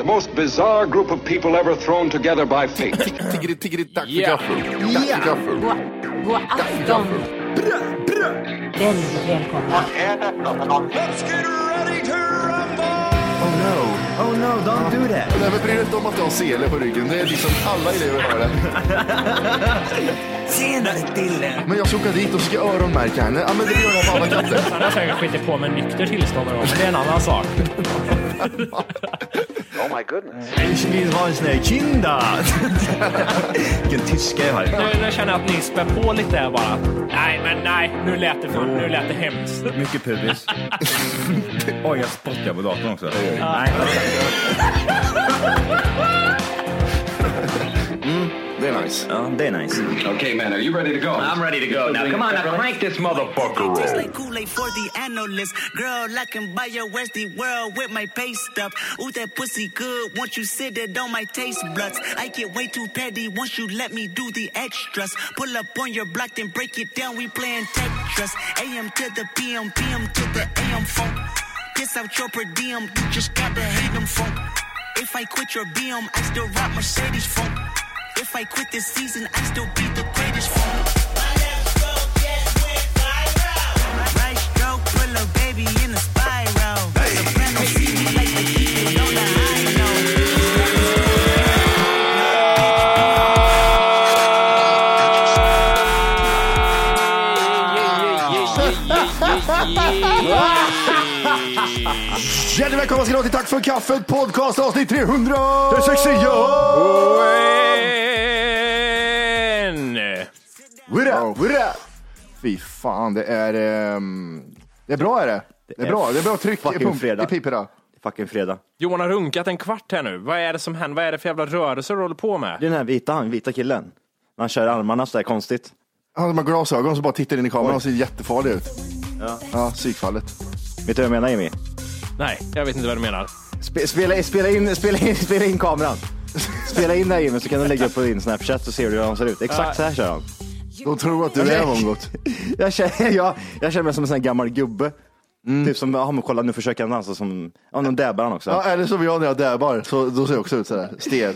The most bizarre group of people ever thrown together by fate. Tiggeri, tiggeri, dack för gaffel. Dack för gaffel. God, afton. Väldigt välkomna. Oh no, oh no, don't do that. Nej, men bry dig inte om att du har sele på ryggen. Det är liksom alla elever har det. Tjenare Dille! Men jag ska åka dit och ska öronmärka henne. Ja, men det gör jag på alla katter. Han har säkert skitit på med nykter tillstånd någon gång, men det är en annan sak. Ich vill ha en sån här kinda. Vilken tyska jag har. Nu, nu känner jag att ni spär på lite här bara. Nej, men nej, nu lät det, för, nu lät det hemskt. Mycket pubis. Oj, jag spottar på datorn också. Nej. Det är nice. Ja, det är nice. okay, man, are you ready to go? I'm ready to go. Now come on, now crank this motherfucker Tastes like Kool-Aid for the analyst. Girl, I can buy your Westy world with my pay stuff. Ooh, that pussy good. Once you sit it on my taste buds. I get way too petty once you let me do the extras. Pull up on your block, then break it down. We playing Tetris. AM to the PM, PM to the AM phone. Piss out your per diem. You just gotta hate them phone. If I quit your BM, I still rock Mercedes phone. If I quit this season, I still be the greatest phone. Right stroke, pull a baby in a Hjärtligt välkomna ska ni till Tack för kaffet podcast avsnitt 300! Det är sexy, En. Hurra, hurra! Fy fan, det är... ehm, det är bra är det. Det är bra, det är bra tryck i, fucking pump, fredag. i piporna. Fucking fredag. Johan har runkat en kvart här nu. Vad är det som händer? Vad är det för jävla rörelse du håller på med? Det är den här vita, han, vita killen. Han kör armarna sådär konstigt. Han har glasögon som bara tittar in i kameran och ser jättefarlig ut. Ja, ja psykfallet. Vet du vad jag menar Jimmy? Nej, jag vet inte vad du menar. Spe, spela, spela, in, spela, in, spela in kameran. Spela in det Jimmy så kan du lägga upp på din Snapchat så ser du hur han ser ut. Exakt så här kör han. De tror att du är något. Jag känner, jag, jag känner mig som en sån här gammal gubbe. Typ som, ja men kolla nu försöker han dansa som, ja nu dabbar han också. Ja, eller som jag när jag dabbar, så då ser jag också ut sådär stel.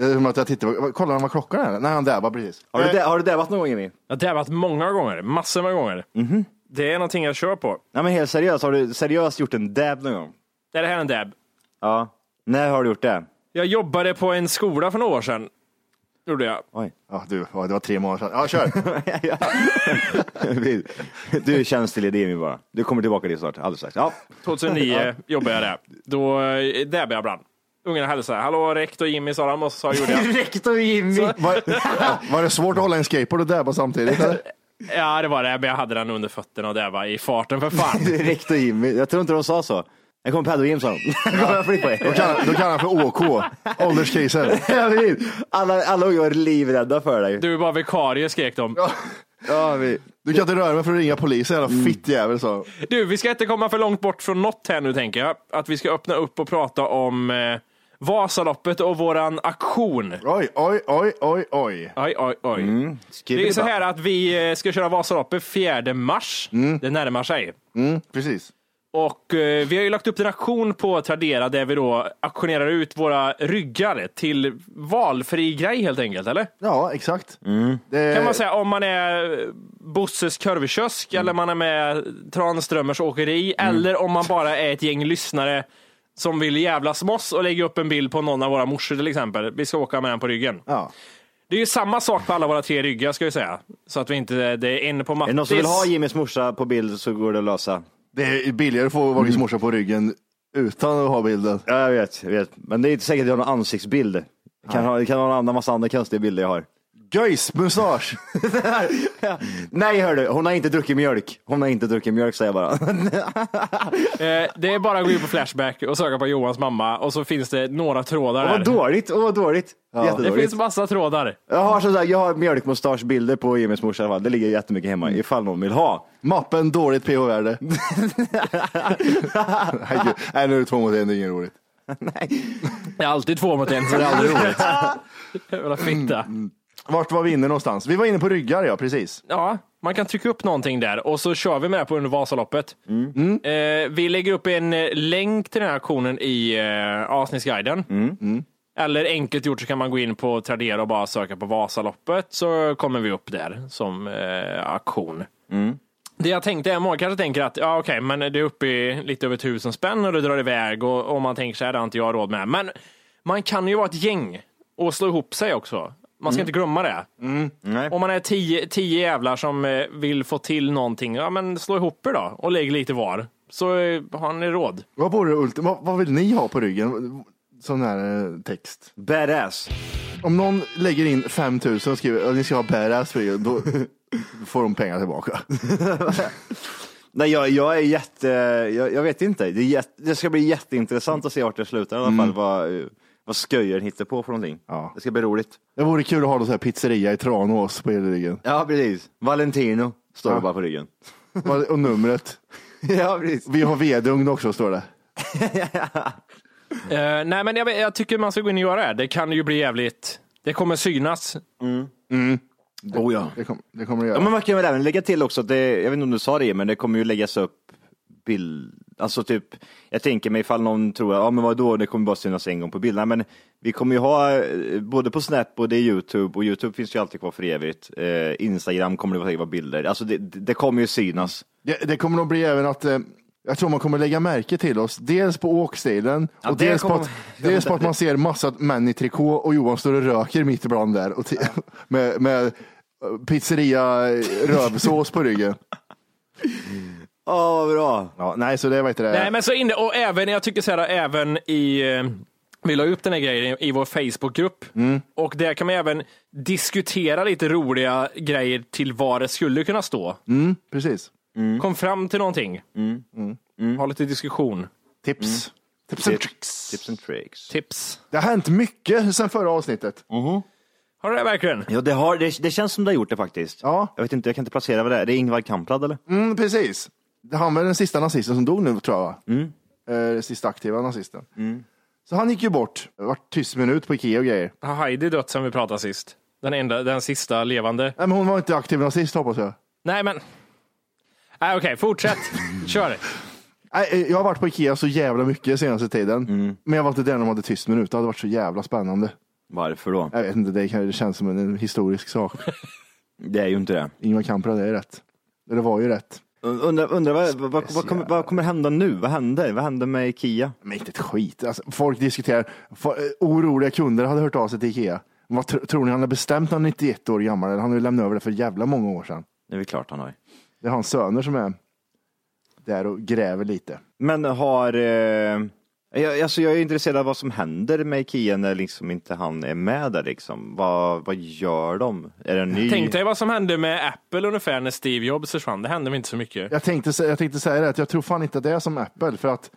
Som att jag tittar på, kolla vad klockan är. Nej, han dabbar precis. Har, du, har du dabbat någon gång Jimmy? Jag har dabbat många gånger, massor med gånger. Det är någonting jag kör på. Nej men helt seriöst, har du seriöst gjort en dab någon gång? Är det här en dab? Ja. När har du gjort det? Jag jobbade på en skola för några år sedan. Gjorde jag. Oj. Ja, du, ja, det var tre månader sedan. Ja, kör. du känns till Jimmy bara. Du kommer tillbaka dit snart, alldeles strax. Ja. 2009 jobbade jag där. Då eh, dabbade jag ibland. Ungarna hälsade. Hallå rektor Jimmy sa de och så gjorde jag. Rektor Jimmy! Var, var det svårt att hålla en skateboard och dabba samtidigt? Eller? Ja det var det, men jag hade den under fötterna och dabba i farten för fan. Rektor Jimmy. Jag tror inte de sa så. Jag kommer Pedro Jim sa de. Då kan han för OK, ålderskrisen. Alla, alla ungar var livrädda för dig. Du är bara vikarie skrek de. Ja, vi... Du kan inte röra mig för att ringa polisen, jävla fittjävel sa. Du, vi ska inte komma för långt bort från något här nu tänker jag. Att vi ska öppna upp och prata om eh, Vasaloppet och våran aktion. Oj, oj, oj, oj, oj. Oj, oj, oj. Mm. Det är så här att vi eh, ska köra Vasaloppet 4 mars. Det närmar sig. Mm, precis. Och eh, vi har ju lagt upp en aktion på Tradera där vi då auktionerar ut våra ryggar till valfri grej helt enkelt, eller? Ja, exakt. Det, Kan man säga om man är Bosses korvkiosk eller man är med Tranströmers åkeri eller om man bara är ett gäng lyssnare som vill jävlas med oss och lägga upp en bild på någon av våra morsor till exempel. Vi ska åka med den på ryggen. Ja. Det är ju samma sak på alla våra tre ryggar ska vi säga. Så att vi inte, det är en på Är Mattis. det någon som vill ha Jimmys morsa på bild så går det att lösa. Det är billigare att få Vagis morsa på ryggen utan att ha bilden. Ja, jag vet, jag vet. Men det är inte säkert att jag har någon ansiktsbild. Det kan ha, kan ha en annan massa andra konstiga bilder jag har. Göjs mustasch! Nej hördu, hon har inte druckit mjölk. Hon har inte druckit mjölk säger jag bara. Eh, det är bara att gå in på Flashback och söka på Johans mamma och så finns det några trådar Åh, vad där. dåligt, åh vad dåligt. Det Jättedåligt. finns massa trådar. Jag har, sådär, jag har mjölkmustaschbilder på Jimmys morsa i alla fall. Det ligger jättemycket hemma ifall någon vill ha. Mappen dåligt pH-värde. Nej. Nej, nu är det två mot en, det är inget roligt. Det är alltid två mot en så det är aldrig roligt. Jävla fitta. Vart var vi inne någonstans? Vi var inne på ryggar, ja precis. Ja, man kan trycka upp någonting där och så kör vi med på under Vasaloppet. Eh, vi lägger upp en eh, länk till den här aktionen i eh, avsnittsguiden. Eller enkelt gjort så kan man gå in på Tradera och bara söka på Vasaloppet så kommer vi upp där som eh, aktion. Det jag tänkte är, många kanske tänker att ja, okej, men det är uppe i lite över tusen spänn och det drar iväg och, och man tänker så här, det har inte jag råd med. Men man kan ju vara ett gäng och slå ihop sig också. Man ska inte glömma det. Nej. Om man är tio, tio jävlar som eh, vill få till någonting, ja men slå ihop er då och lägg lite var. Så eh, har ni råd. Vad, vore vad, vad vill ni ha på ryggen? Sån här eh, text. Badass. Om någon lägger in 5000 och skriver att ni ska ha badass på ryggen, då får de pengar tillbaka. Nej, jag, jag är jätte, jag, jag vet inte. Det, är jätte, det ska bli jätteintressant att se vart det slutar i alla fall. Vad, eh, vad sköjaren hittar på för någonting. Ja. Det ska bli roligt. Det vore kul att ha någon sån här pizzeria i Tranås på hela ryggen. Ja, precis. Valentino står det Ja. bara på ryggen. Och numret. ja, precis. Vi har vedugn också, står det. Eh, nej men jag, jag tycker man ska gå in och göra det. Det kan ju bli jävligt, det kommer synas. Oh ja. Det, kom, det kommer det göra. Ja, men man kan väl även lägga till också, att det, jag vet inte om du sa det, men det kommer ju läggas upp bild, alltså typ, jag tänker mig ifall någon tror, ja men vadå, det kommer bara synas en gång på bilderna, men vi kommer ju ha eh, både på Snap och det är Youtube, och Youtube finns ju alltid kvar för evigt, eh, Instagram kommer det säkert vara bilder, alltså det, det kommer ju synas. Det, det kommer nog bli även att eh, jag tror man kommer lägga märke till oss, dels på åkstilen Ja, och dels, på kommer- att, dels på att man ser massa män i trikå och Johan står och röker mitt ibland där och med, med eh, pizzeria eh, rövsås på ryggen. Åh, vad bra! Ja, nej, så det var inte det. Nej men så inne, och även, jag tycker så här, även i, eh, vi la upp den här grejen i vår Facebookgrupp och där kan man även diskutera lite roliga grejer till vad det skulle kunna stå. Mm, precis. Kom fram till någonting. Ha lite diskussion. Tips. Tips and tricks. Tips and tricks. Tips. Det har hänt mycket sedan förra avsnittet. Har du det verkligen? Ja, det, har, det, det känns som det har gjort det faktiskt. Ja. Jag vet inte, jag kan inte placera vad det är. Det är Ingvar Kamprad eller? Mm, precis. Det han var den sista nazisten som dog nu tror jag. va? Eh, sista aktiva nazisten. Så han gick ju bort, vart tyst minut på Ikea och grejer. Har Heidi dött sen vi pratade sist? Den enda, den sista levande. Nej, men hon var inte aktiv nazist hoppas jag. Nej men. Nej okej, fortsätt. Kör. Nej, eh, Jag har varit på Ikea så jävla mycket senaste tiden. Men jag var inte där när de hade tyst minut. Det hade varit så jävla spännande. Varför då? Jag vet inte, det, känns som en, en historisk sak. Det är ju inte det. Ingvar Kamprad är rätt. Det var ju rätt. Undrar, undrar vad, vad, vad, kommer, vad kommer hända nu? Vad händer? Vad händer med Ikea? Men inte ett skit. Alltså, folk diskuterar. Fo- eh, oroliga kunder hade hört av sig till Ikea. Vad tr- tror ni han har bestämt när han är 91 år gammal? Eller han har ju lämnat över det för jävla många år sedan. Det är väl klart han har. Det är hans söner som är där och gräver lite. Men har... Eh, jag, alltså jag är intresserad av vad som händer med Ikea när liksom inte han är med där liksom. Vad, vad gör de? Är det en ny? Tänk dig vad som hände med Apple ungefär när Steve Jobs försvann. Det hände väl inte så mycket. Jag tänkte, jag tänkte säga det, att jag tror fan inte att det är som Apple. För att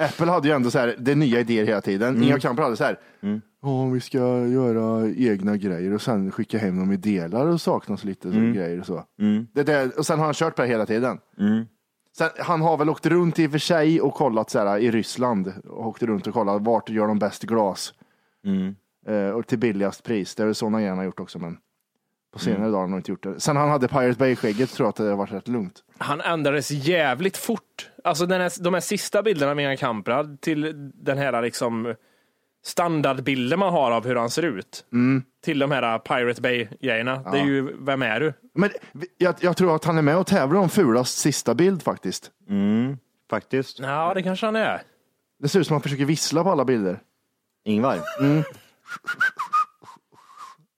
Apple hade ju ändå så här, det är nya idéer hela tiden. Mm. Ingvar Kamprad hade så här, "Åh, vi ska göra egna grejer och sen skicka hem dem i delar och saknas lite så grejer och så. Det där, och sen har han kört på det hela tiden. Sen, han har väl åkt runt i och för sig och kollat så här, i Ryssland. Och åkt runt och kollat vart gör de bäst glas. Eh, och till billigast pris. Det är väl sådana grejer han har gjort också. Men På senare dagar har han nog inte gjort det. Sen han hade Pirate Bay-skägget tror jag att det har varit rätt lugnt. Han ändrades jävligt fort. Alltså den här, de här sista bilderna med Ian Kamprad till den här liksom standardbilden man har av hur han ser ut. Till de här Pirate Bay-grejerna. Det är ju, vem är du? Men jag, jag tror att han är med och tävlar om fulast sista bild faktiskt. Mm, faktiskt. Ja, det kanske han är. Det ser ut som att han försöker vissla på alla bilder. Ingvar.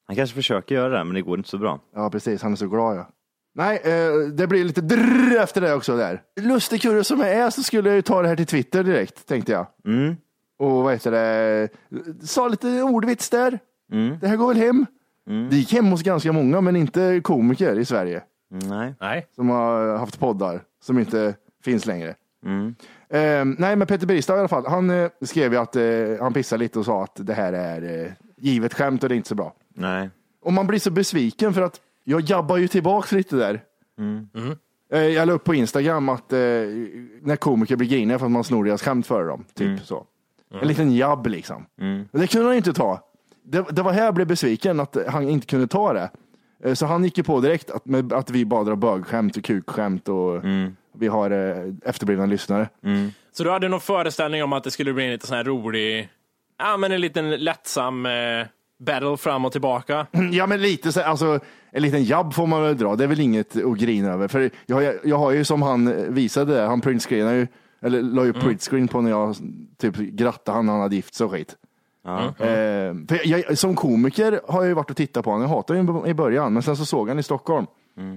Han kanske försöker göra det, men det går inte så bra. Ja, precis. Han är så glad ja. Nej, eh, det blir lite drrr efter det också där. Lustig kurre som jag är så skulle jag ju ta det här till Twitter direkt, tänkte jag. Och vad heter det, sa lite ordvits där. Det här går väl hem. Det gick hem hos ganska många, men inte komiker i Sverige Nej. Nej. som har haft poddar som inte finns längre. Eh, nej, men Peter Bristad i alla fall, han eh, skrev ju att eh, han pissade lite och sa att det här är eh, givet skämt och det är inte så bra. Nej. Och man blir så besviken för att jag jabbar ju tillbaks lite där. Eh, Jag la upp på Instagram att eh, när komiker blir griniga för att man snor deras skämt för dem. Typ så. En liten jabb liksom. Men det kunde han inte ta. Det, det var här jag blev besviken, att han inte kunde ta det. Eh, Så han gick ju på direkt att, med, att vi bara drar bögskämt och kukskämt och vi har eh, efterblivna lyssnare. Så du hade någon föreställning om att det skulle bli en lite sån här rolig, ja men en liten lättsam eh, battle fram och tillbaka. Ja, men lite så, alltså, en liten jabb får man väl dra. Det är väl inget att grina över. För jag, jag, jag har ju som han visade, där, han printscreenade ju, eller la ju printscreen på när jag typ grattade han när han hade gift sig och skit. Eh, för jag, som komiker har jag ju varit och tittat på honom. Jag hatade honom i början, men sen så såg han i Stockholm.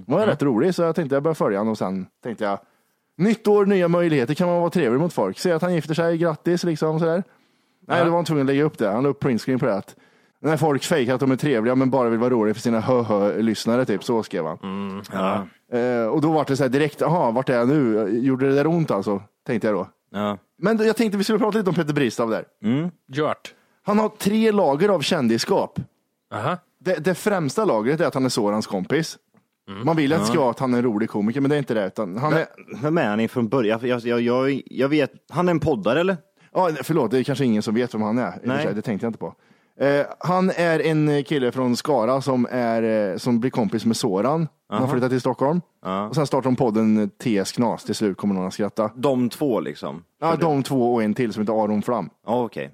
Det var rätt rolig, så jag tänkte jag började följa honom och sen tänkte jag, nytt år, nya möjligheter, kan man vara trevlig mot folk. Se att han gifter sig, grattis liksom sådär. Nej, då var han tvungen att lägga upp det. Han la upp printscreen på det. Att när folk fejkar att de är trevliga men bara vill vara roliga för sina hö-hö-lyssnare, typ. Så skrev han. Ja. Eh, och då var det så här direkt, jaha, vart är jag nu? Gjorde det där ont alltså? Tänkte jag då. Ja. Men jag tänkte vi skulle prata lite om Peter Bristav där. Gjort. Han har tre lager av kändisskap. Aha. Det, det främsta lagret är att han är Sorans kompis. Man vill att det ska vara att han är en rolig komiker, men det är inte det. Utan han är, Vem är han ifrån början? Jag, jag, jag, jag vet, han är en poddare eller? ja, förlåt, det är kanske ingen som vet vem han är. Nej. Det tänkte jag inte på. Eh, han är en kille från Skara som, är, eh, som blir kompis med Soran. Han har flyttat till Stockholm. Och sen startar de podden TS Knas. Till slut kommer någon att skratta. De två liksom? Ja, de två och en till som heter Aron Flam. Ja, okej.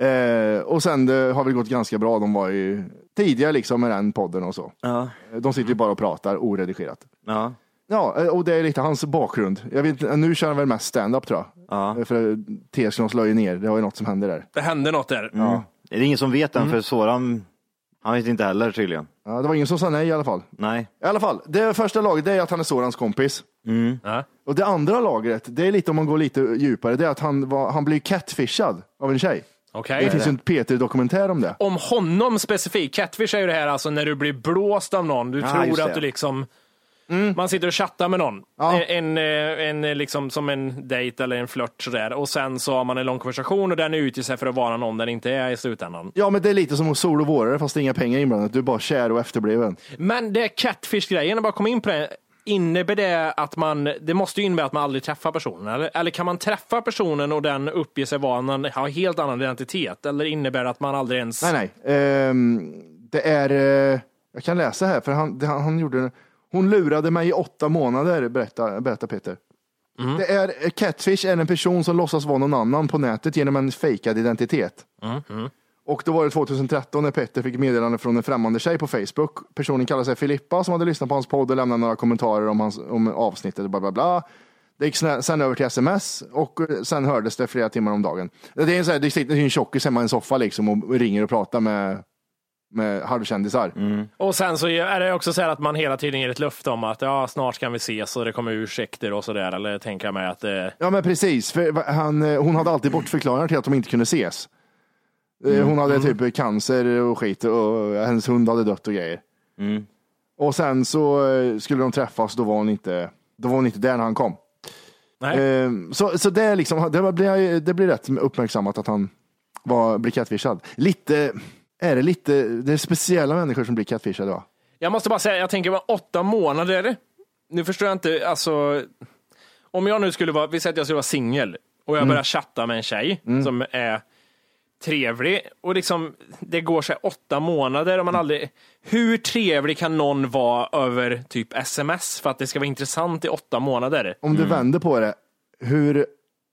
Eh, och sen det har väl gått ganska bra. De var ju tidiga liksom med den podden och så. Ja. De sitter ju bara och pratar oredigerat. Ja. Ja, eh, och det är lite hans bakgrund. Jag vet, nu kör han väl mest stand-up tror jag. Ja. Eh, För TS Knas la ju ner. Det var ju något som hände där. Det hände något där. Mm. Det är ingen som vet än, för Soran, han vet inte heller tydligen. Ja, det var ingen som sa nej i alla fall. Nej. I alla fall, det första laget det är att han är Sorans kompis. Ja. Och det andra lagret, det är lite om man går lite djupare, det är att han, var, han blir catfishad av en tjej. Okej. Det finns ju en Peter-dokumentär om det. Om honom specifikt, catfish är ju det här alltså när du blir blåst av någon. Du Ja, tror att det. du liksom Man sitter och chattar med någon. Ja. En, en, en, liksom som en dejt eller en flört sådär. Och sen så har man en lång konversation och den utger sig för att vara någon den inte är i slutändan. Ja, men det är lite som hos sol och vårare fast det är inga pengar inblandat. Du är bara kär och efterbliven. Men det catfish-grejen, jag bara kom in på det. Innebär det att man, det måste ju innebära att man aldrig träffar personen? Eller, eller kan man träffa personen och den uppger sig vara en har helt annan identitet? Eller innebär det att man aldrig ens... Nej, nej. Ehm, det är, eh, jag kan läsa här, för han, det, han, han gjorde, hon lurade mig i åtta månader, berättar, berättar Peter. Det är, catfish är en person som låtsas vara någon annan på nätet genom en fejkad identitet. Och då var det 2013 när Petter fick meddelande från en främmande tjej på Facebook. Personen kallade sig Filippa som hade lyssnat på hans podd och lämnat några kommentarer om, hans, om avsnittet bla bla bla. Det gick sen över till sms och eh, sen hördes det flera timmar om dagen. Det är en, sån här, det sitter en tjockis hemma i en soffa liksom och ringer och pratar med, med halvkändisar. Och sen så är det också så här att man hela tiden ger ett löfte om att ja, snart kan vi ses och det kommer ursäkter och sådär. Eller tänker jag mig att det... Ja men precis, för han, eh, hon hade alltid bortförklaringar till att de inte kunde ses. Eh, Hon hade typ cancer och skit och hennes hund hade dött och grejer. Och sen så eh, skulle de träffas, då var hon inte, då var hon inte där när han kom. Nej. Eh, Så, så det, är liksom, det, blir, det blir rätt uppmärksammat att han var, blir catfishad. Lite, är det lite, det är speciella människor som blir catfishade va? Jag måste bara säga, jag tänker bara åtta månader. Nu förstår jag inte, alltså. Om jag nu skulle vara, vi säger att jag skulle vara singel och jag börjar chatta med en tjej som är trevlig och liksom det går sig åtta månader och man aldrig... Hur trevlig kan någon vara över typ sms för att det ska vara intressant i åtta månader? Om du vänder på det, hur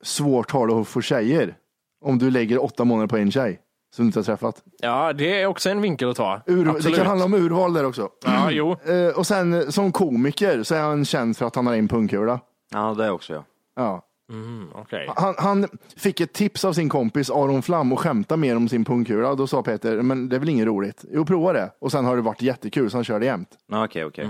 svårt har du att få tjejer? Om du lägger åtta månader på en tjej som du inte har träffat. Ja, det är också en vinkel att ta. Ur, det kan handla om urval där också. Ja, jo. Eh, och sen eh, som komiker så är han känd för att han har en pungkula. Ja, det också ja. Ja. Okej. Han, han fick ett tips av sin kompis Aron Flam och skämta mer om sin pungkula. Då sa Peter, men det är väl inget roligt? Jo, prova det. Och sen har det varit jättekul, så han körde jämt. Ja, Okej, okej.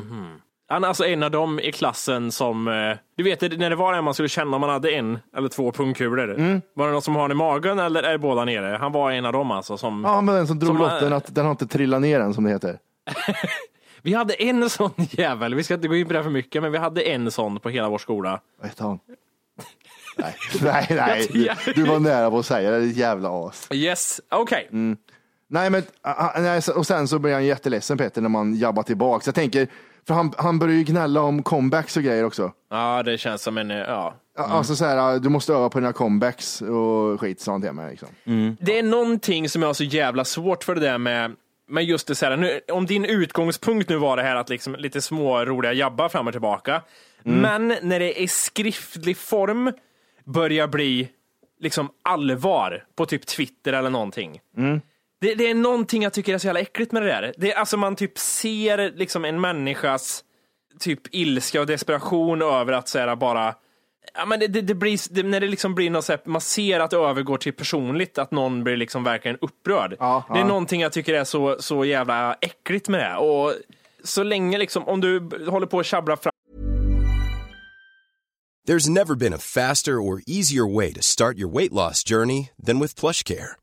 Han är alltså en av dem i klassen som, eh, du vet när det var en man skulle känna om man hade en eller två pungkulor. Var det någon som har den i magen eller är båda nere? Han var en av dem alltså som, Ja, han var den som drog Som, lotten eh, att den har inte trillat ner än, som det heter. vi hade en sån jävel, vi ska inte gå in på det för mycket, men vi hade en sån på hela vår skola. Vad hette han? nej, nej, nej. Du, du var nära på att säga det, ditt jävla as. Yes, okej. Nej, men ah, ah, nej, och sen så blir han jätteledsen Peter när man jabbar tillbaks. Jag tänker, för han, han börjar ju gnälla om comebacks och grejer också. Ja, det känns som en, ja. Ja, Alltså så här, du måste öva på dina comebacks och skit, sa han till mig. Liksom. Det är någonting som jag har så jävla svårt för det där med men just det så här, nu, om din utgångspunkt nu var det här att liksom lite små roliga jabbar fram och tillbaka. Men när det i skriftlig form börjar bli liksom allvar på typ Twitter eller någonting. Det, det är någonting jag tycker är så jävla äckligt med det där. Det är, alltså man typ ser liksom en människas typ ilska och desperation över att så här, bara Ja, men det, det, det blir, det, när det liksom blir något så här, man ser att det övergår till personligt, att någon blir liksom verkligen upprörd. Ja, det är ja. någonting jag tycker är så, så jävla äckligt med det. Och så länge liksom, om du håller på att tjabbla fram There's never been a faster or easier way to start your weight loss journey than with PlushCare.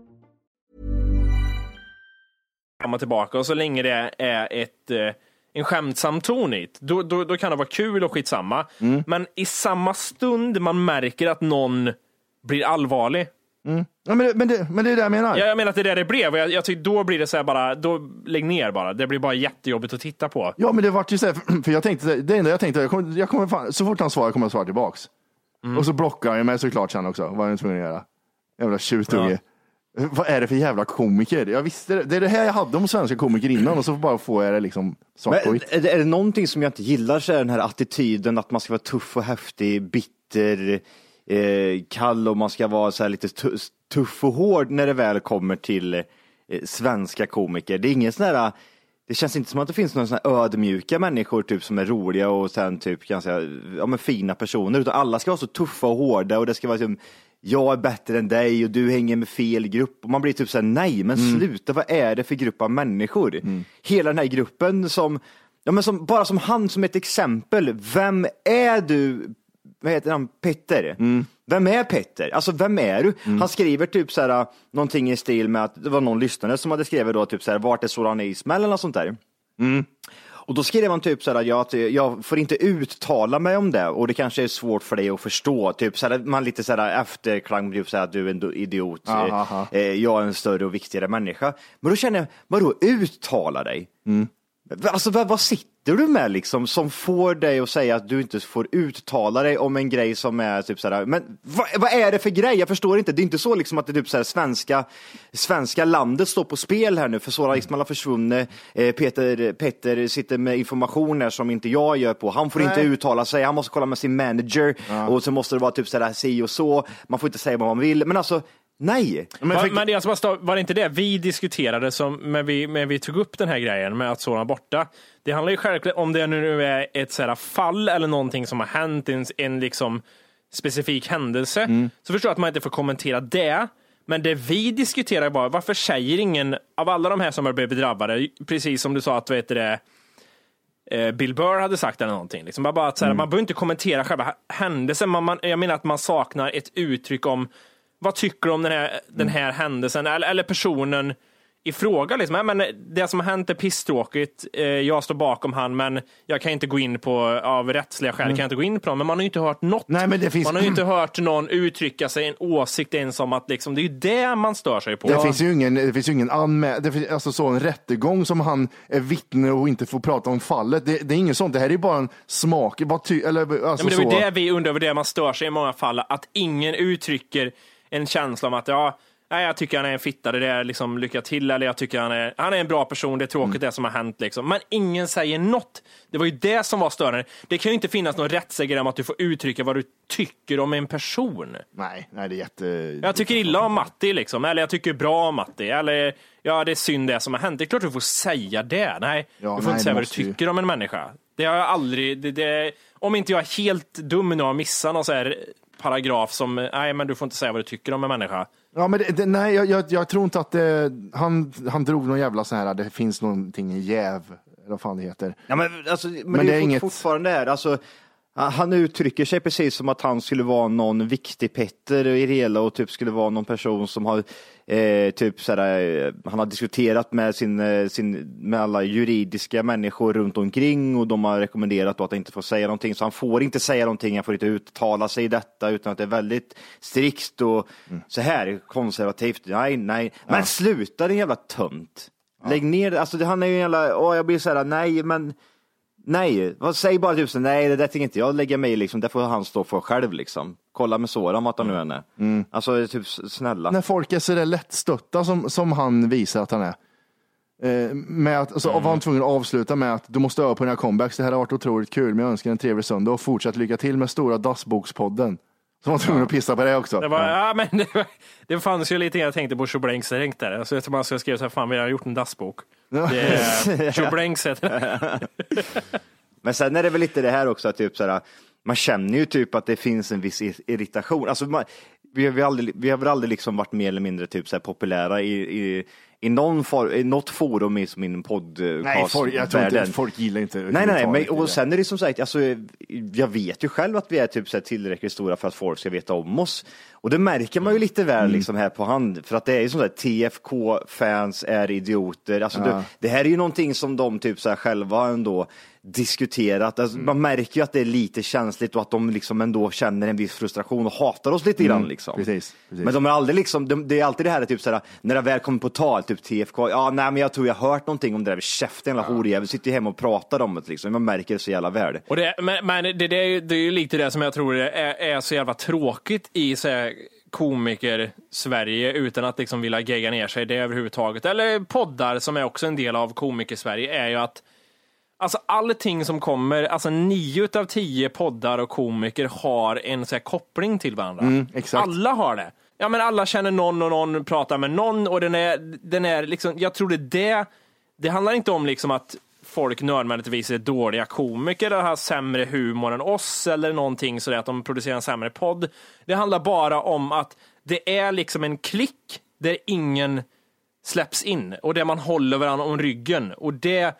Och tillbaka och så länge det är ett, eh, en skämtsam ton i då, då, då kan det vara kul och skitsamma. Men i samma stund man märker att någon blir allvarlig, Ja, men, det, men, det, men det är det jag menar. Ja, jag menar att det är det det blev. Jag, jag tycker då blir det så här bara, då lägg ner bara. Det blir bara jättejobbigt att titta på. Ja, men det vart ju så här, för- jag tänkte, det enda jag tänkte, jag kommer, jag kommer fan, så fort han svarar kommer jag svara tillbaks. Och så blockar han mig såklart sen också, vad är jag tvungen att göra. Jävla tjutunge. Vad är det för jävla komiker? Jag visste det. Det är det här jag hade om svenska komiker innan och så bara får jag det liksom svart på vitt. är, det, är det någonting som jag inte gillar så är den här attityden att man ska vara tuff och häftig, bitter, eh, kall och man ska vara så här lite tu- tuff och hård när det väl kommer till eh, svenska komiker. Det är ingen sån här det känns inte som att det finns några här ödmjuka människor typ som är roliga och sen typ ganska ja, men fina personer utan alla ska vara så tuffa och hårda och det ska vara som jag är bättre än dig och du hänger med fel grupp och man blir typ såhär nej men sluta vad är det för grupp av människor? Hela den här gruppen som, ja men som, bara som han som ett exempel, vem är du vad heter han, Petter? Vem är Petter? Alltså vem är du? Han skriver typ så här, någonting i stil med att det var någon lyssnare som hade skrivit då typ så här, vart är Soran Ismail eller något sånt där. Och då skrev han typ så här, ja, att jag får inte uttala mig om det och det kanske är svårt för dig att förstå. Typ så här, man lite så här efterklang, typ så här, att du är en idiot, Aha, eh, aha. eh, jag är en större och viktigare människa. Men då känner jag, vadå uttala dig? Alltså vad, vad sitter du med liksom som får dig att säga att du inte får uttala dig om en grej som är typ såhär, men vad, vad är det för grej? Jag förstår inte. Det är inte så liksom att det typ såhär svenska, svenska landet står på spel här nu för Soran Ismail har försvunnit. Eh, Peter, Peter sitter med information här som inte jag gör på. Han får inte Nej. uttala sig, han måste kolla med sin manager och så måste det vara typ såhär si och så. Man får inte säga vad man vill. Men alltså Nej. Men fick- Men det, alltså bara var det inte det vi diskuterade som, när, vi, när vi tog upp den här grejen med att Soran borta? Det handlar ju självklart om det nu är ett så fall eller någonting som har hänt, en, en liksom specifik händelse, Mm. så förstår jag att man inte får kommentera det. Men det vi diskuterar var, varför säger ingen av alla de här som har blivit drabbade, precis som du sa att vet det, eh, Bill Burr hade sagt eller någonting. Liksom bara, att, så Mm. här, Man behöver inte kommentera själva händelsen, man, man, jag menar att man saknar ett uttryck om vad tycker du om den här, den Mm. här händelsen eller, eller personen i fråga. Liksom. Ja, men det som har hänt är pisstråkigt, eh, jag står bakom han men jag kan inte gå in på, av rättsliga skäl, kan jag inte gå in på dem. Men man har ju inte hört något. Mm. Nej, men det finns- Man har ju inte hört någon uttrycka sig en åsikt ens om att liksom, det är ju det man stör sig på. Det finns ju ingen, det finns ju ingen anmä- det finns, alltså så en rättegång som han är vittne och inte får prata om fallet. Det, det är inget sånt. Det här är bara en smak. Vad ty, eller, alltså Ja, men det är så. det vi undrar över det man stör sig i många fall, att ingen uttrycker en känsla om att ja, nej, jag tycker han är en fitta, det är liksom lycka till, eller jag tycker han är, han är en bra person, det är tråkigt Mm. det som har hänt liksom. Men ingen säger något. Det var ju det som var störande. Det kan ju inte finnas någon rättssäker om att du får uttrycka vad du tycker om en person. Nej, nej, det är jätte... Jag tycker illa om Matti liksom, eller jag tycker bra om Matti, eller ja, det är synd det som har hänt. Det är klart du får säga det. Nej, Ja, du får nej, inte säga vad du måste ju- tycker om en människa. Det har jag aldrig, det, det, om inte jag är helt dum nu och har missat någon så här paragraf som, nej men du får inte säga vad du tycker om en människa. Ja, men det, det, nej, jag, jag, jag tror inte att det, han, han drog någon jävla sån här, det finns någonting i jäv, eller vad fan det heter. Ja, men alltså, men, Men det det är är fort- inget- fortfarande. Alltså, han uttrycker sig precis som att han skulle vara någon viktig Petter i det hela och typ skulle vara någon person som har eh, typ sådär, eh, han har diskuterat med sin, eh, sin, med alla juridiska människor runt omkring och de har rekommenderat att han inte får säga någonting. Så han får inte säga någonting, han får inte uttala sig i detta utan att det är väldigt strikt och så här konservativt. Nej, nej, men sluta din jävla tönt. Lägg ner det. Alltså det- han är ju en jävla, åh jag blir såhär, nej men Nej, säg bara typ så, nej det där tänker inte jag lägga mig i liksom, det får han stå för själv liksom. Kolla med Soran vart han nu än är. Alltså typ snälla. När folk är så där lättstötta som, som han visar att han är. Eh, med att, alltså, var han tvungen att avsluta med att du måste öva på dina comebacks. Det här har varit otroligt kul, men jag önskar en trevlig söndag och fortsätt lycka till med stora Dassbokspodden. Så var tvungen att pissa på det också. Det, var, ja. men det, var, det fanns ju lite jag tänkte på Tjoblängs dränk där. Alltså, jag man ska skriva så här, fan vi har gjort en dassbok. Tjoblängs heter det. Men sen är det väl lite det här också att typ så här, man känner ju typ att det finns en viss ir- irritation. Alltså man, vi, har, vi, aldrig, vi har väl aldrig liksom varit mer eller mindre typ så populära i, i, i, någon for, i något forum i som min podcast. Nej, folk, jag tror inte, folk gillar inte Nej, nej, nej, men, och sen är det som sagt, alltså, jag vet ju själv att vi är typ så här tillräckligt stora för att folk ska veta om oss. Och det märker man ju lite väl Mm. liksom här på hand, för att det är ju som sagt TFK-fans är idioter. Alltså, Ja. det, det här är ju någonting som de typ så här själva ändå diskuterat. Alltså, Mm. Man märker ju att det är lite känsligt och att de liksom ändå känner en viss frustration och hatar oss lite grann. Mm, Liksom. precis, precis. Men de är aldrig liksom, de, det är alltid det här typ såhär, när det väl kommer på tal, typ TFK, ja nej men jag tror jag har hört någonting om det där käften, jävla horjävel, sitter ju hemma och pratar om det liksom, man märker det så jävla väl. Och det, men men det, det, är ju, det är ju lite det som jag tror är, är så jävla tråkigt i så här, komiker-Sverige utan att liksom vilja gegga ner sig det överhuvudtaget. Eller poddar som är också en del av komiker-Sverige är ju att Alltså allting som kommer, alltså nio av tio poddar och komiker har en så här koppling till varandra. Mm. Alla har det. Ja men alla känner någon och någon pratar med någon och den är, den är liksom, jag tror det är det, det handlar inte om liksom att folk nödvändigtvis är dåliga komiker eller har sämre humor än oss eller någonting sådär att de producerar en sämre podd. Det handlar bara om att det är liksom en klick där ingen släpps in och där man håller varandra om ryggen och det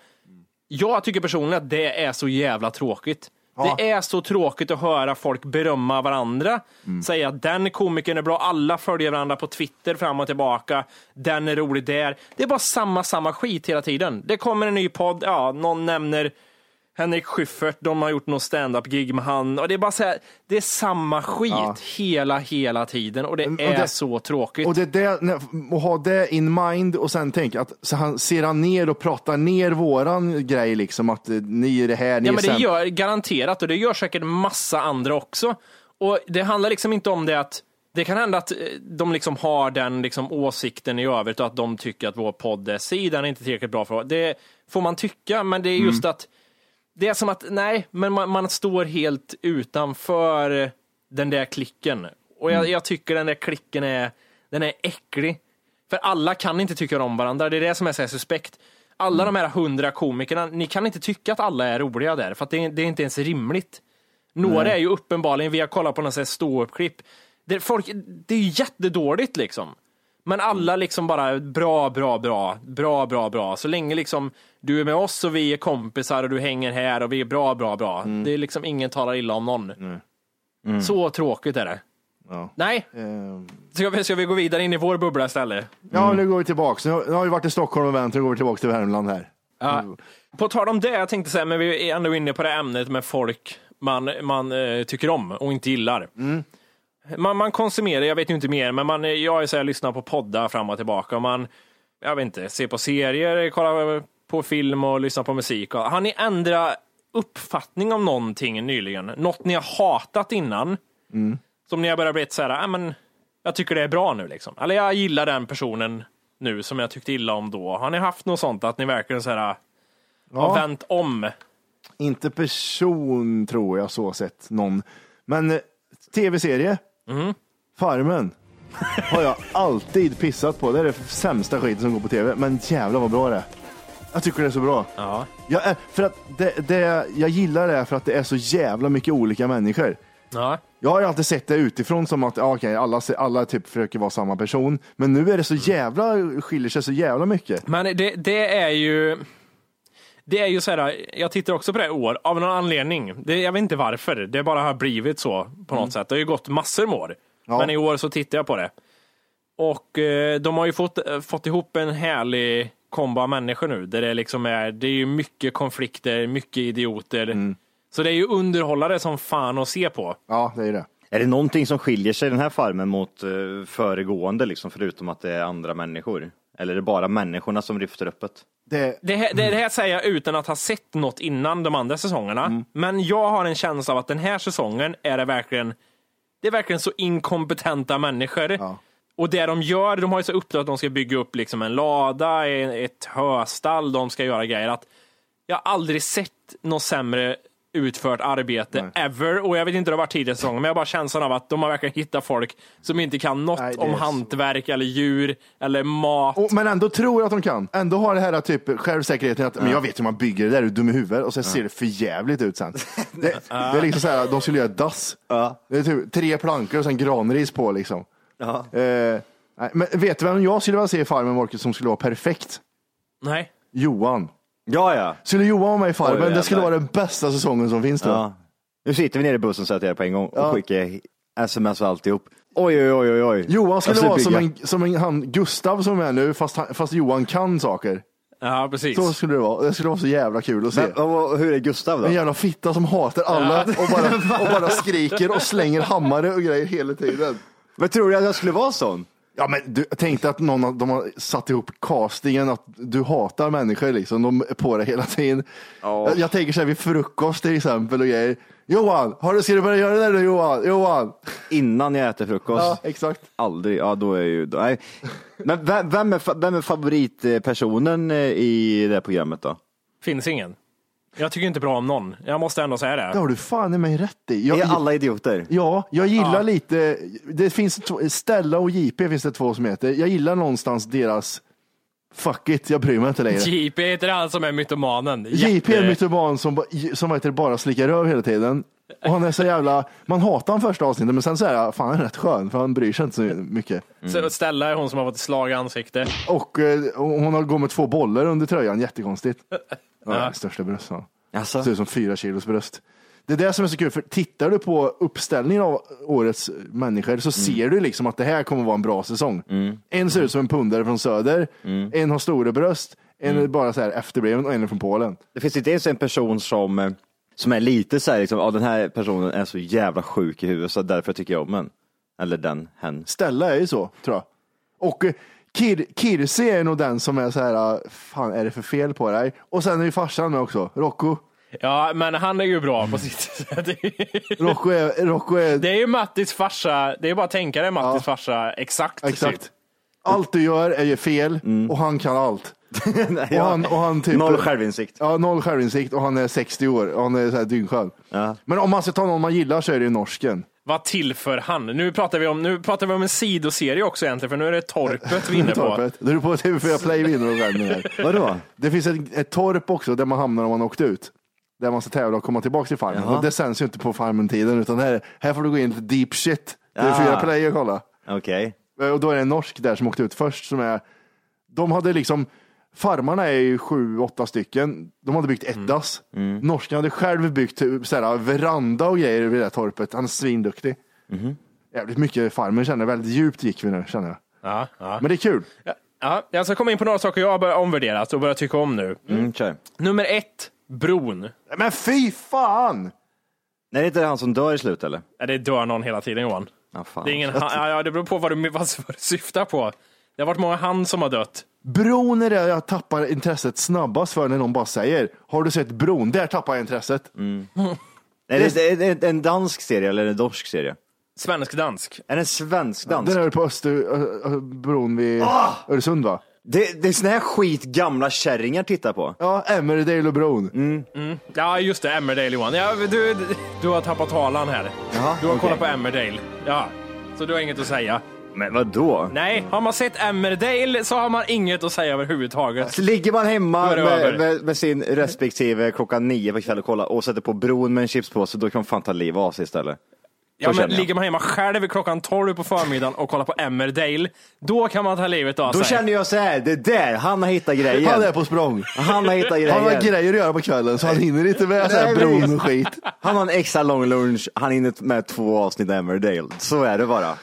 jag tycker personligen att det är så jävla tråkigt. Ja. Det är så tråkigt att höra folk berömma varandra. Säga att den komikern är bra, alla följer varandra på Twitter fram och tillbaka. Den är rolig där. Det är bara samma, samma skit hela tiden. Det kommer en ny podd, ja, någon nämner Henrik Schyffert, de har gjort någon stand-up-gig med han. Och det är bara så här, det är samma skit Ja. hela, hela tiden. Och det Och är det- så tråkigt. Och det är det, när- och ha det in mind och sen tänka att så han ser han ner och pratar ner våran grej liksom att eh, ni är det här, ni Ja, är men det sämre. gör garanterat och det gör säkert massa andra också. Och det handlar liksom inte om det att det kan hända att eh, de liksom har den liksom åsikten i övrigt och att de tycker att vår podd är si, den är inte tillräckligt bra för Det får man tycka, men det är just att det är som att, nej, men man, man står helt utanför den där klicken. Och jag, jag tycker den där klicken är Den är äcklig. För alla kan inte tycka om varandra, det är det som är så suspekt. Alla de här hundra komikerna, ni kan inte tycka att alla är roliga där, för att det, är, det är inte ens rimligt. Några Nej. är ju uppenbarligen, vi har kollat på här ståuppklipp, det, är folk, det är ju jättedåligt liksom. Men alla liksom bara bra, bra, bra, bra, bra, bra. Så länge liksom du är med oss och vi är kompisar och du hänger här och vi är bra, bra, bra. Det är liksom ingen talar illa om någon. Så tråkigt är det. Ja. Nej, Ehm, ska vi, ska vi gå vidare in i vår bubbla istället? Ja, nu går vi tillbaks. Nu har vi varit i Stockholm och vänt, nu går vi tillbaka till Värmland här. Ja. På tal om det, jag tänkte säga, men vi är ändå inne på det ämnet med folk man, man eh, tycker om och inte gillar. Man, man konsumerar, jag vet ju inte mer, men man, jag är så här, lyssnar på poddar fram och tillbaka och man, jag vet inte, ser på serier, kollar på film och lyssnar på musik. Och, har ni ändrat uppfattning om någonting nyligen? Något ni har hatat innan? Som ni har börjat bli så här, "Ah, men jag tycker det är bra nu liksom. Eller jag gillar den personen nu som jag tyckte illa om då. Har ni haft något sånt att ni verkligen så här, har Ja. vänt om? Inte person tror jag så sett någon. Men eh, tv-serie, Mm. Farmen, har jag alltid pissat på. Det är det sämsta skiten som går på tv. Men jävlar vad bra det är. Jag tycker det är så bra. Ja. Jag, är, för att det, det, jag gillar det för att det är så jävla mycket olika människor. Ja. Jag har ju alltid sett det utifrån som att ja, okej, alla, alla typ försöker vara samma person. Men nu är det så jävla, skiljer sig så jävla mycket. Men det, det är ju... Det är ju så här, jag tittar också på det i år, av någon anledning. Det, jag vet inte varför, det bara har blivit så på något sätt. Det har ju gått massor med år. Ja. Men i år så tittar jag på det. Och eh, de har ju fått, eh, fått ihop en härlig kombo av människor nu. Där det liksom är, det är ju mycket konflikter, mycket idioter. Så det är ju underhållare som fan att se på. Ja, det är det. Är det någonting som skiljer sig den här farmen mot eh, föregående, liksom, förutom att det är andra människor? Eller är det bara människorna som lyfter öppet? det Det här, det här säger jag utan att ha sett något innan de andra säsongerna. Men jag har en känsla av att den här säsongen är det verkligen, det är verkligen så inkompetenta människor. Ja. Och det de gör, de har ju så uppdrag att de ska bygga upp liksom en lada, ett höstall, de ska göra grejer. Att jag har aldrig sett något sämre utfört arbete ever. Och jag vet inte hur det har varit tidigare säsonger, men jag har bara känslan av att de har verkligen hittat folk som inte kan något Nej, om så. hantverk eller djur eller mat. Och, men ändå tror jag att de kan. Ändå har det här typ självsäkerheten att men jag vet hur man bygger det där, är du dum i huvudet? Och så ser det för jävligt ut sen. Det, det är liksom så här, de skulle göra dass. Det är typ tre plankor och sen granris på liksom. Ja. Eh, nej, men vet du vem jag skulle vilja se i Farmen Market som skulle vara perfekt? Nej. Johan. Ja, ja. Skulle Johan vara med i Farmen, det skulle vara den bästa säsongen som finns då. ja. Nu sitter vi nere i bussen så att jag på en gång och Ja. skickar sms och alltihop. Oj, oj, oj, oj, oj. Johan skulle Jag ska vara som en, som en han, Gustav som är nu, fast, han, fast Johan kan saker. Ja, precis. Så skulle det vara. Det skulle vara så jävla kul att se. Men, och, hur är Gustav då? En jävla fitta som hatar alla och, bara, och bara skriker och slänger hammare och grejer hela tiden. Men tror du att jag skulle vara sån? Ja, men du, jag tänkte att någon av, de har satt ihop castingen att du hatar människor liksom. De är på det hela tiden. Ja. Jag, jag tänker så här vid frukost till exempel och grejer. Johan, har du, ska du börja göra det där nu Johan? Johan? Innan jag äter frukost? Ja, exakt. Aldrig. Ja, då är ju... Nej. Men vem, vem, är, vem är favoritpersonen eh, i det här programmet då? Finns ingen. Jag tycker inte bra om någon. Jag måste ändå säga Det det. har du fan i mig rätt i. Jag, är alla idioter? Ja, jag gillar Ja. lite, det finns två, Stella och JP finns det två som heter. Jag gillar någonstans deras, fuck it, jag bryr mig inte längre. JP heter han som är mytomanen. JP är Jätte- mytoman som, som heter bara slickar röv hela tiden. Och han är så jävla, man hatar han första avsnittet men sen så är jag, fan han är rätt skön för han bryr sig inte så mycket. Så Stella är hon som har fått slag i ansiktet. Och eh, och hon har gått med två bollar under tröjan, jättekonstigt. Ja, Största bröst. Alltså, Ser ut som fyra kilos bröst. Det är det som är så kul, för tittar du på uppställningen av årets människor så ser du liksom att det här kommer vara en bra säsong. En ser ut som en pundare från söder, en har stora bröst, en är bara så här efterbliven och en är från Polen. det finns inte ens en person som, eh, som är lite så här, liksom, ja, den här personen är så jävla sjuk i huvudet så därför tycker jag om den. Eller den, hen. Stella är ju så, tror jag. Och eh, Kir, Kirsi är nog den som är så här, ah, fan är det för fel på dig? Och sen är ju farsan med också, Rocco. Ja, men han är ju bra på sitt sätt. Rocco är, Rocco är Det är ju Mattis farsa. Det är bara att tänka dig Mattis farsa exakt. exakt. Typ. Allt du gör är ju fel och han kan allt. Nej, Och han, och han typ, Noll självinsikt. Ja, noll självinsikt och han är 60 år och han är så här dyngskön. Ja. Men om man ska ta någon man gillar så är det ju norsken. Vad tillför han? Nu pratar vi om, nu pratar vi om en sidoserie också egentligen, för nu är det torpet vi är inne på. Torpet. Du är på TV4 Play vinner och här. Vadå? Det finns ett, ett torp också där man hamnar om man åkt ut. Där man ska tävla och komma tillbaka till farmen. Jaha. Och det sänds ju inte på farmen-tiden utan här, här får du gå in lite deep shit. TV4 Ah. Play och kolla. Okej. Och då är det en norsk där som åkte ut först som är, de hade liksom, farmarna är ju sju, åtta stycken. De hade byggt ett dass. Norsken hade själv byggt typ såhär, veranda och grejer vid det här torpet. Han är svinduktig. Jävligt mycket farmen känner jag. Väldigt djupt gick vi nu känner jag. Ja, ja. Men det är kul. Ja, jag ska komma in på några saker jag har börjat omvärdera och börjat tycka om nu. Mm, kör. Nummer ett, bron. Men fy fan! Nej, det är inte han som dör i slut eller? Ja, det dör någon hela tiden Johan. Ja, fan. Det, är ingen, ja, ja, det beror på vad du, vad du syftar på. Det har varit många han som har dött. Bron är det jag tappar intresset snabbast för när någon bara säger, har du sett bron? Där tappar jag intresset. Nej, det, är, det är en dansk serie eller en norsk serie? Svensk-dansk. Är det en svensk-dansk? Den är på Öster, ö, ö, bron vid Öresund va? Det, det är sån här skit gamla kärringar tittar på. Ja, Emmerdale och bron. Mm. Ja, just det. Emmerdale Johan. Ja, du, du har tappat talan här. Jaha, du har okej. kollat på Emmerdale. Ja, så du har inget att säga. Men vad då? Nej, har man sett Emmerdale så har man inget att säga överhuvudtaget. Så ligger man hemma Då med, med, med sin respektive klockan nio på kvällen och kollar och sätter på bron med en chipspåse, då kan man fan ta liv av sig istället. Ja, men ligger man hemma själv klockan 12 på förmiddagen och kollar på Emmerdale, då kan man ta livet av Då sig. känner jag så här, det där, han har hittat grejen. Han är på språng. Han har hittat grejen. Han har grejer att göra på kvällen så han hinner inte med så här bron och skit. Han har en extra lång lunch, han hinner med två avsnitt Emmerdale. Så är det bara.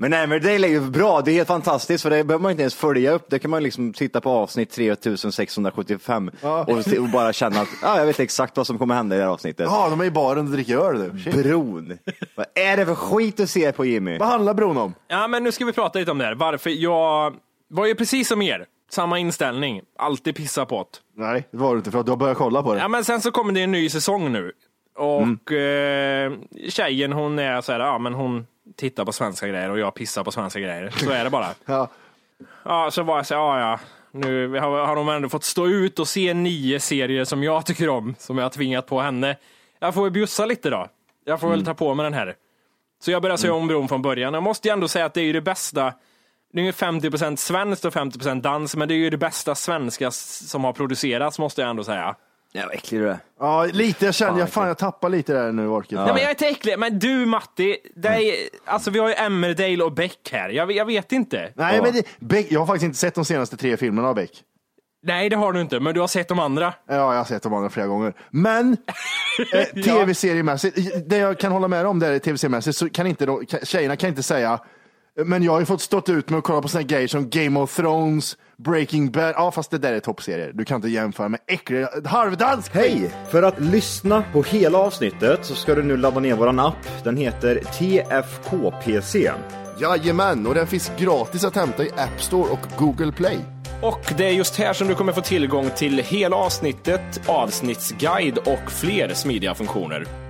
Men Emmerdale är ju bra, det är helt fantastiskt för det behöver man inte ens följa upp. Det kan man liksom titta på avsnitt 3675 och, och bara känna att ja, jag vet exakt vad som kommer hända i det här avsnittet. Ja, de är i baren och dricker öl nu. Shit. Bron. vad är det för skit du ser på Jimmy? Vad handlar bron om? Ja, men nu ska vi prata lite om det här. Varför jag var ju precis som er. Samma inställning. Alltid pissa på det. Nej, det var det inte för att du har börjat kolla på det. Ja, men sen så kommer det en ny säsong nu. Och eh, tjejen hon är så här, ja men hon tittar på svenska grejer och jag pissar på svenska grejer. Så är det bara. Ja. Ja, så var jag så ja ja. Nu har, har de ändå fått stå ut och se nio serier som jag tycker om, som jag har tvingat på henne. Jag får väl bjussa lite då. Jag får väl ta på mig den här. Så jag börjar se om bron från början. Jag måste ju ändå säga att det är ju det bästa. Det är ju 50% svenskt och 50% dans, men det är ju det bästa svenska som har producerats, måste jag ändå säga. Ja, vad äcklig du är. ja, lite. Jag känner, jag, fan jag tappar lite där nu, Orket. Ja. men jag är inte äcklig, men du Matti, är, alltså vi har ju Emmerdale och Beck här. Jag, jag vet inte. Nej, men det, Beck, jag har faktiskt inte sett de senaste tre filmerna av Beck. Nej, det har du inte, men du har sett de andra. Ja, jag har sett de andra flera gånger. Men eh, tv-seriemässigt, det jag kan hålla med om där tv-seriemässigt så kan inte de, kan, tjejerna kan inte säga men jag har ju fått stått ut med att kolla på såna grejer som Game of Thrones, Breaking Bad. Ja, fast det där är toppserier. Du kan inte jämföra med äckliga halvdansk. Hej! För att lyssna på hela avsnittet så ska du nu ladda ner våran app. Den heter TFKPC. Jajamän, och den finns gratis att hämta i App Store och Google Play. Och det är just här som du kommer få tillgång till hela avsnittet, avsnittsguide och fler smidiga funktioner.